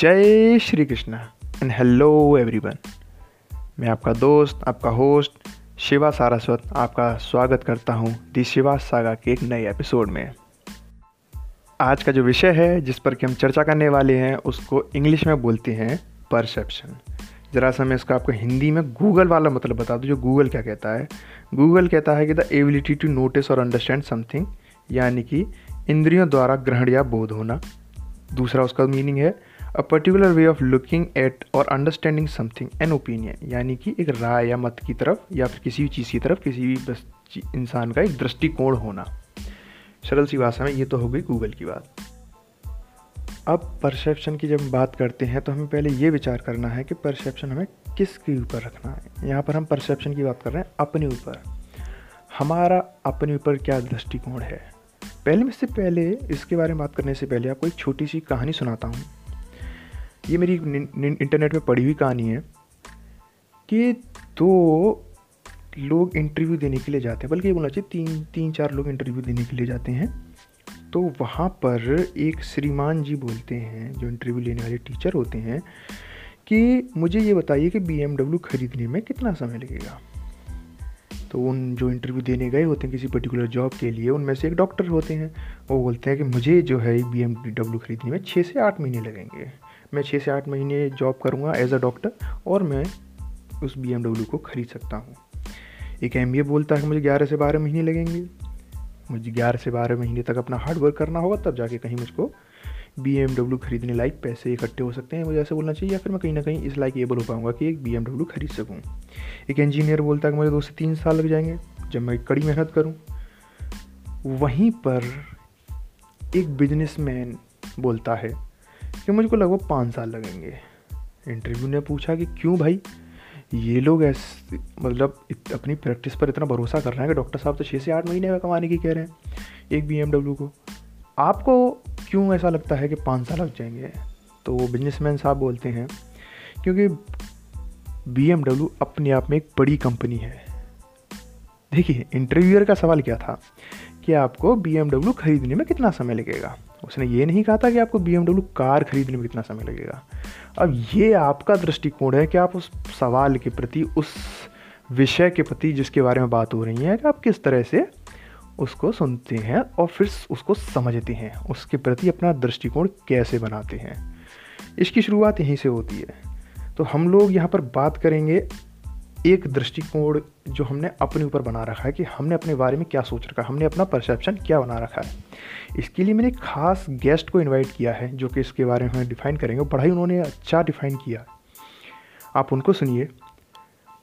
जय Shri Krishna and hello everyone मैं आपका दोस्त, आपका होस्ट शिवा सारस्वत आपका स्वागत करता हूँ दी शिवा सागा के एक नए एपिसोड में। आज का जो विषय है, जिस पर कि हम चर्चा करने वाले हैं, उसको इंग्लिश में बोलते हैं परसेप्शन ज़रा सा मैं इसको आपको हिंदी में गूगल वाला मतलब बता दूँ, जो गूगल क्या कहता है। गूगल कहता है कि द एबिलिटी टू नोटिस और अंडरस्टैंड समथिंग यानी कि इंद्रियों द्वारा ग्रहण या बोध होना। दूसरा उसका मीनिंग है a particular way of looking at और अंडरस्टैंडिंग समथिंग एन ओपिनियन यानी कि एक राय या मत की तरफ़ या फिर किसी भी चीज़ की तरफ़ किसी भी इंसान का एक दृष्टिकोण होना। सरल सी भाषा में ये तो हो गई गूगल की बात। अब परसेप्शन की जब हम बात करते हैं तो हमें पहले ये विचार करना है कि परसेप्शन हमें किसके ऊपर रखना है। यहाँ पर हम परसेप्शन की बात कर रहे हैं, अपने ऊपर। हमारा अपने ऊपर क्या दृष्टिकोण है? पहले में से पहले, इसके बारे में बात करने से पहले आपको एक छोटी सी कहानी सुनाता हूँ। ये मेरी इंटरनेट पे पढ़ी हुई कहानी है कि दो लोग इंटरव्यू देने के लिए जाते हैं। बल्कि ये बोलना चाहिए, तीन तीन, चार लोग इंटरव्यू देने के लिए जाते हैं। तो वहाँ पर एक श्रीमान जी बोलते हैं, जो इंटरव्यू लेने वाले टीचर होते हैं, कि मुझे ये बताइए कि बीएमडब्ल्यू ख़रीदने में कितना समय लगेगा? तो उन जो इंटरव्यू देने गए होते हैं किसी पर्टिकुलर जॉब के लिए, उनमें से एक डॉक्टर होते हैं। वो बोलते हैं कि मुझे जो है BMW खरीदने में छः से आठ महीने लगेंगे। मैं छः से आठ महीने जॉब करूँगा एज अ डॉक्टर और मैं उस बीएमडब्ल्यू को ख़रीद सकता हूँ। एक एम बोलता है कि मुझे ग्यारह से बारह महीने लगेंगे। मुझे ग्यारह से बारह महीने तक अपना हार्ड वर्क करना होगा, तब जाके कहीं मुझको बीएमडब्ल्यू खरीदने लायक पैसे इकट्ठे हो सकते हैं। मुझे ऐसे बोलना चाहिए या फिर मैं कहीं ना कहीं इस लायक एबल हो पाऊँगा कि एक BMW खरीद सकूँ। एक इंजीनियर बोलता है कि मुझे दो से तीन साल लग जाएँगे जब मैं कड़ी मेहनत करूँ। वहीं पर एक बिजनेसमैन बोलता है कि मुझको लगभग पाँच साल लगेंगे। इंटरव्यू ने पूछा कि क्यों भाई? ये लोग ऐसे मतलब अपनी प्रैक्टिस पर इतना भरोसा कर रहे हैं कि डॉक्टर साहब तो छः से आठ महीने में कमाने की कह रहे हैं, एक बीएमडब्ल्यू को। आपको क्यों ऐसा लगता है कि पाँच साल लग जाएँगे? तो बिजनेसमैन साहब बोलते हैं, क्योंकि बीएमडब्ल्यू अपने आप में एक बड़ी कंपनी है। देखिए इंटरव्यूअर का सवाल क्या था? कि आपको बीएमडब्ल्यू खरीदने में कितना समय लगेगा? उसने ये नहीं कहा था कि आपको बी कार खरीदने में कितना समय लगेगा। अब ये आपका दृष्टिकोण है कि आप उस सवाल के प्रति, उस विषय के प्रति जिसके बारे में बात हो रही है, कि आप किस तरह से उसको सुनते हैं और फिर उसको समझते हैं, उसके प्रति अपना दृष्टिकोण कैसे बनाते हैं। इसकी शुरुआत यहीं से होती है। तो हम लोग यहाँ पर बात करेंगे एक दृष्टिकोण जो हमने अपने ऊपर बना रखा है कि हमने अपने बारे में क्या सोच रखा है, हमने अपना परसेप्शन क्या बना रखा है। इसके लिए मैंने खास गेस्ट को इनवाइट किया है, जो कि इसके बारे में हमें डिफ़ाइन करेंगे। पढ़ाई उन्होंने अच्छा डिफ़ाइन किया। आप उनको सुनिए।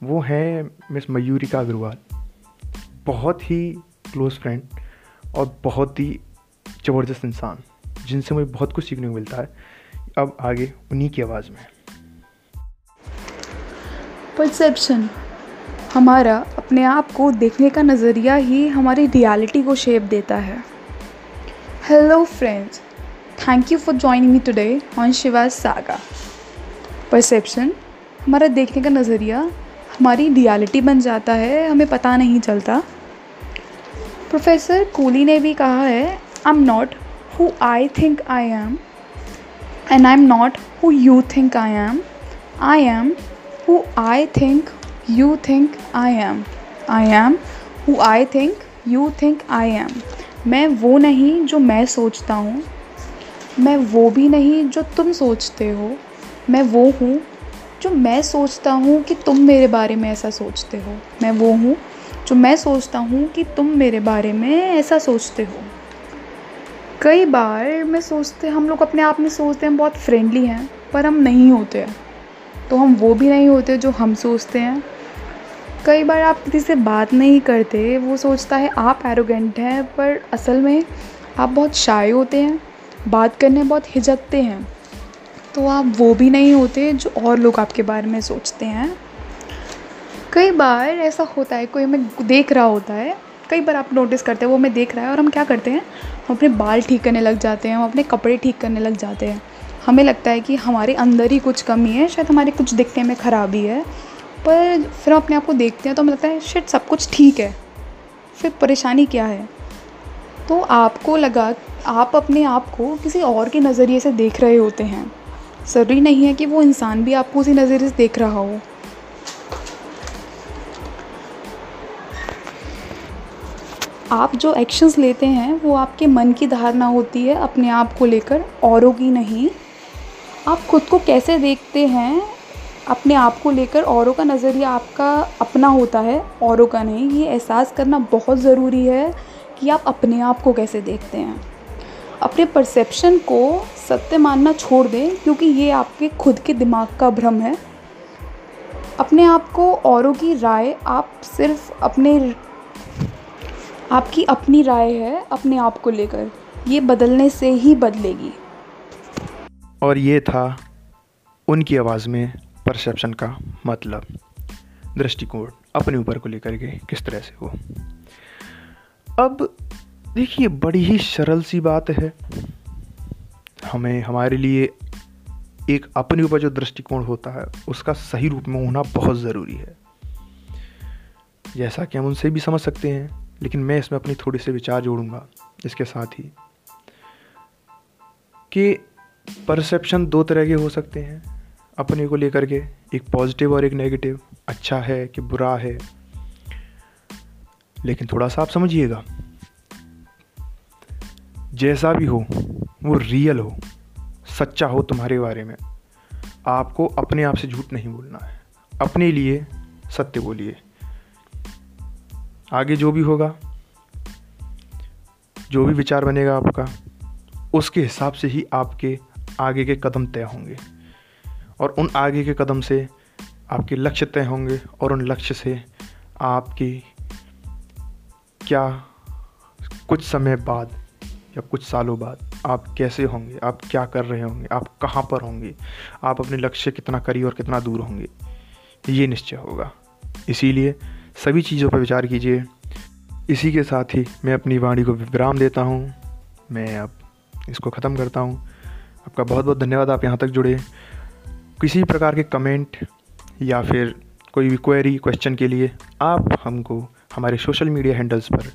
वो हैं मिस मयूरिका अग्रवाल। बहुत ही क्लोज़ फ्रेंड और बहुत ही ज़बरदस्त इंसान, जिनसे मुझे बहुत कुछ सीखने को मिलता है। अब आगे उन्हीं की आवाज़ में। परसेप्शन हमारा अपने आप को देखने का नज़रिया ही हमारी रियलिटी को शेप देता है। Hello friends thank you for joining me today on Shiva saga perception हमारा देखने का नज़रिया हमारी रियलिटी बन जाता है, हमें पता नहीं चलता। प्रोफेसर कूली ने भी कहा है I am not who I think I am and I am not who you think I am I am who I think you think I am. I am who I think you think I am. मैं वो नहीं जो मैं सोचता हूँ। मैं वो भी नहीं जो तुम सोचते हो। मैं वो हूँ जो मैं सोचता हूँ कि तुम मेरे बारे में ऐसा सोचते हो। मैं वो हूँ जो मैं सोचता हूँ कि तुम मेरे बारे में ऐसा सोचते हो। कई बार मैं सोचते, हम लोग अपने आप में सोचते हैं बहुत फ्रेंडली हैं, पर हम नहीं होते हैं। तो हम वो भी नहीं होते जो हम सोचते हैं। कई बार आप किसी से बात नहीं करते, वो सोचता है आप एरोगेंट हैं, पर असल में आप बहुत शाय होते हैं, बात करने बहुत हिचकते हैं। तो आप वो भी नहीं होते जो और लोग आपके बारे में सोचते हैं। कई बार ऐसा होता है, कोई हमें देख रहा होता है, कई बार आप नोटिस करते हैं, वो हमें देख रहा है और हम क्या करते हैं? हम अपने बाल ठीक करने लग जाते हैं, हम अपने कपड़े ठीक करने लग जाते हैं। हमें लगता है कि हमारे अंदर ही कुछ कमी है, शायद हमारे कुछ दिखने में ख़राबी है। पर फिर हम अपने आप को देखते हैं तो हमें लगता है शायद सब कुछ ठीक है। फिर परेशानी क्या है? तो आपको लगा, आप अपने आप को किसी और के नज़रिए से देख रहे होते हैं। ज़रूरी नहीं है कि वो इंसान भी आपको उसी नज़रिए से देख रहा हो। आप जो एक्शंस लेते हैं, वो आपके मन की धारणा होती है, अपने आप को लेकर, औरों की नहीं। आप खुद को कैसे देखते हैं? अपने आप को लेकर औरों का नज़रिया आपका अपना होता है, औरों का नहीं। ये एहसास करना बहुत ज़रूरी है कि आप अपने आप को कैसे देखते हैं। अपने परसेप्शन को सत्य मानना छोड़ दें, क्योंकि ये आपके खुद के दिमाग का भ्रम है। अपने आप को औरों की राय आप सिर्फ़ अपने, आपकी अपनी राय है, अपने आप को लेकर। ये बदलने से ही बदलेगी। और ये था उनकी आवाज़ में परसेप्शन का मतलब। दृष्टिकोण अपने ऊपर को लेकर के किस तरह से हो अब देखिए, बड़ी ही सरल सी बात है। हमें, हमारे लिए एक अपने ऊपर जो दृष्टिकोण होता है, उसका सही रूप में होना बहुत ज़रूरी है। जैसा कि हम उनसे भी समझ सकते हैं, लेकिन मैं इसमें अपनी थोड़ी से विचार जोड़ूँगा, इसके साथ ही। कि परसेप्शन दो तरह के हो सकते हैं। अपने को लेकर के एक पॉजिटिव और एक नेगेटिव। अच्छा है कि बुरा है। लेकिन थोड़ा सा आप समझिएगा। जैसा भी हो, वो रियल हो। सच्चा हो तुम्हारे बारे में। आपको अपने आप से झूठ नहीं बोलना है। अपने लिए सत्य बोलिए। आगे जो भी होगा, जो भी विचार बनेगा आपका, उसके हिसाब से ही आपके आगे के कदम तय होंगे। और उन आगे के कदम से आपके लक्ष्य तय होंगे और उन लक्ष्य से आपकी क्या कुछ समय बाद या कुछ सालों बाद आप कैसे होंगे, आप क्या कर रहे होंगे, आप कहाँ पर होंगे, आप अपने लक्ष्य कितना करीब और कितना दूर होंगे, ये निश्चय होगा। इसीलिए सभी चीज़ों पर विचार कीजिए। इसी के साथ ही मैं अपनी वाणी को विराम देता हूँ। मैं अब इसको ख़त्म करता हूँ। आपका बहुत बहुत धन्यवाद, आप यहाँ तक जुड़े। किसी भी प्रकार के कमेंट या फिर कोई भी क्वेरी क्वेश्चन के लिए आप हमको हमारे सोशल मीडिया हैंडल्स पर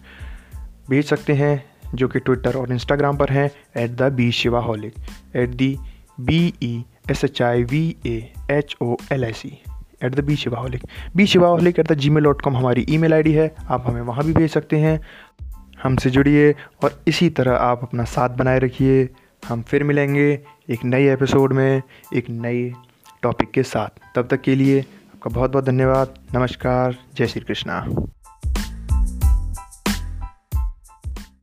भेज सकते हैं, जो कि ट्विटर और इंस्टाग्राम पर हैं at the B Shivaholic at the B E S H I V A H O L I C at the B Shivaholic B Shivaholic at the Gmail dot com हमारी ई mail I D है, आप हमें वहाँ भी भेज सकते हैं। हमसे जुड़िए और इसी तरह आप अपना साथ बनाए रखिए। हम फिर मिलेंगे एक नए एपिसोड में, एक नए टॉपिक के साथ। तब तक के लिए आपका बहुत बहुत धन्यवाद। नमस्कार। जय श्री कृष्णा।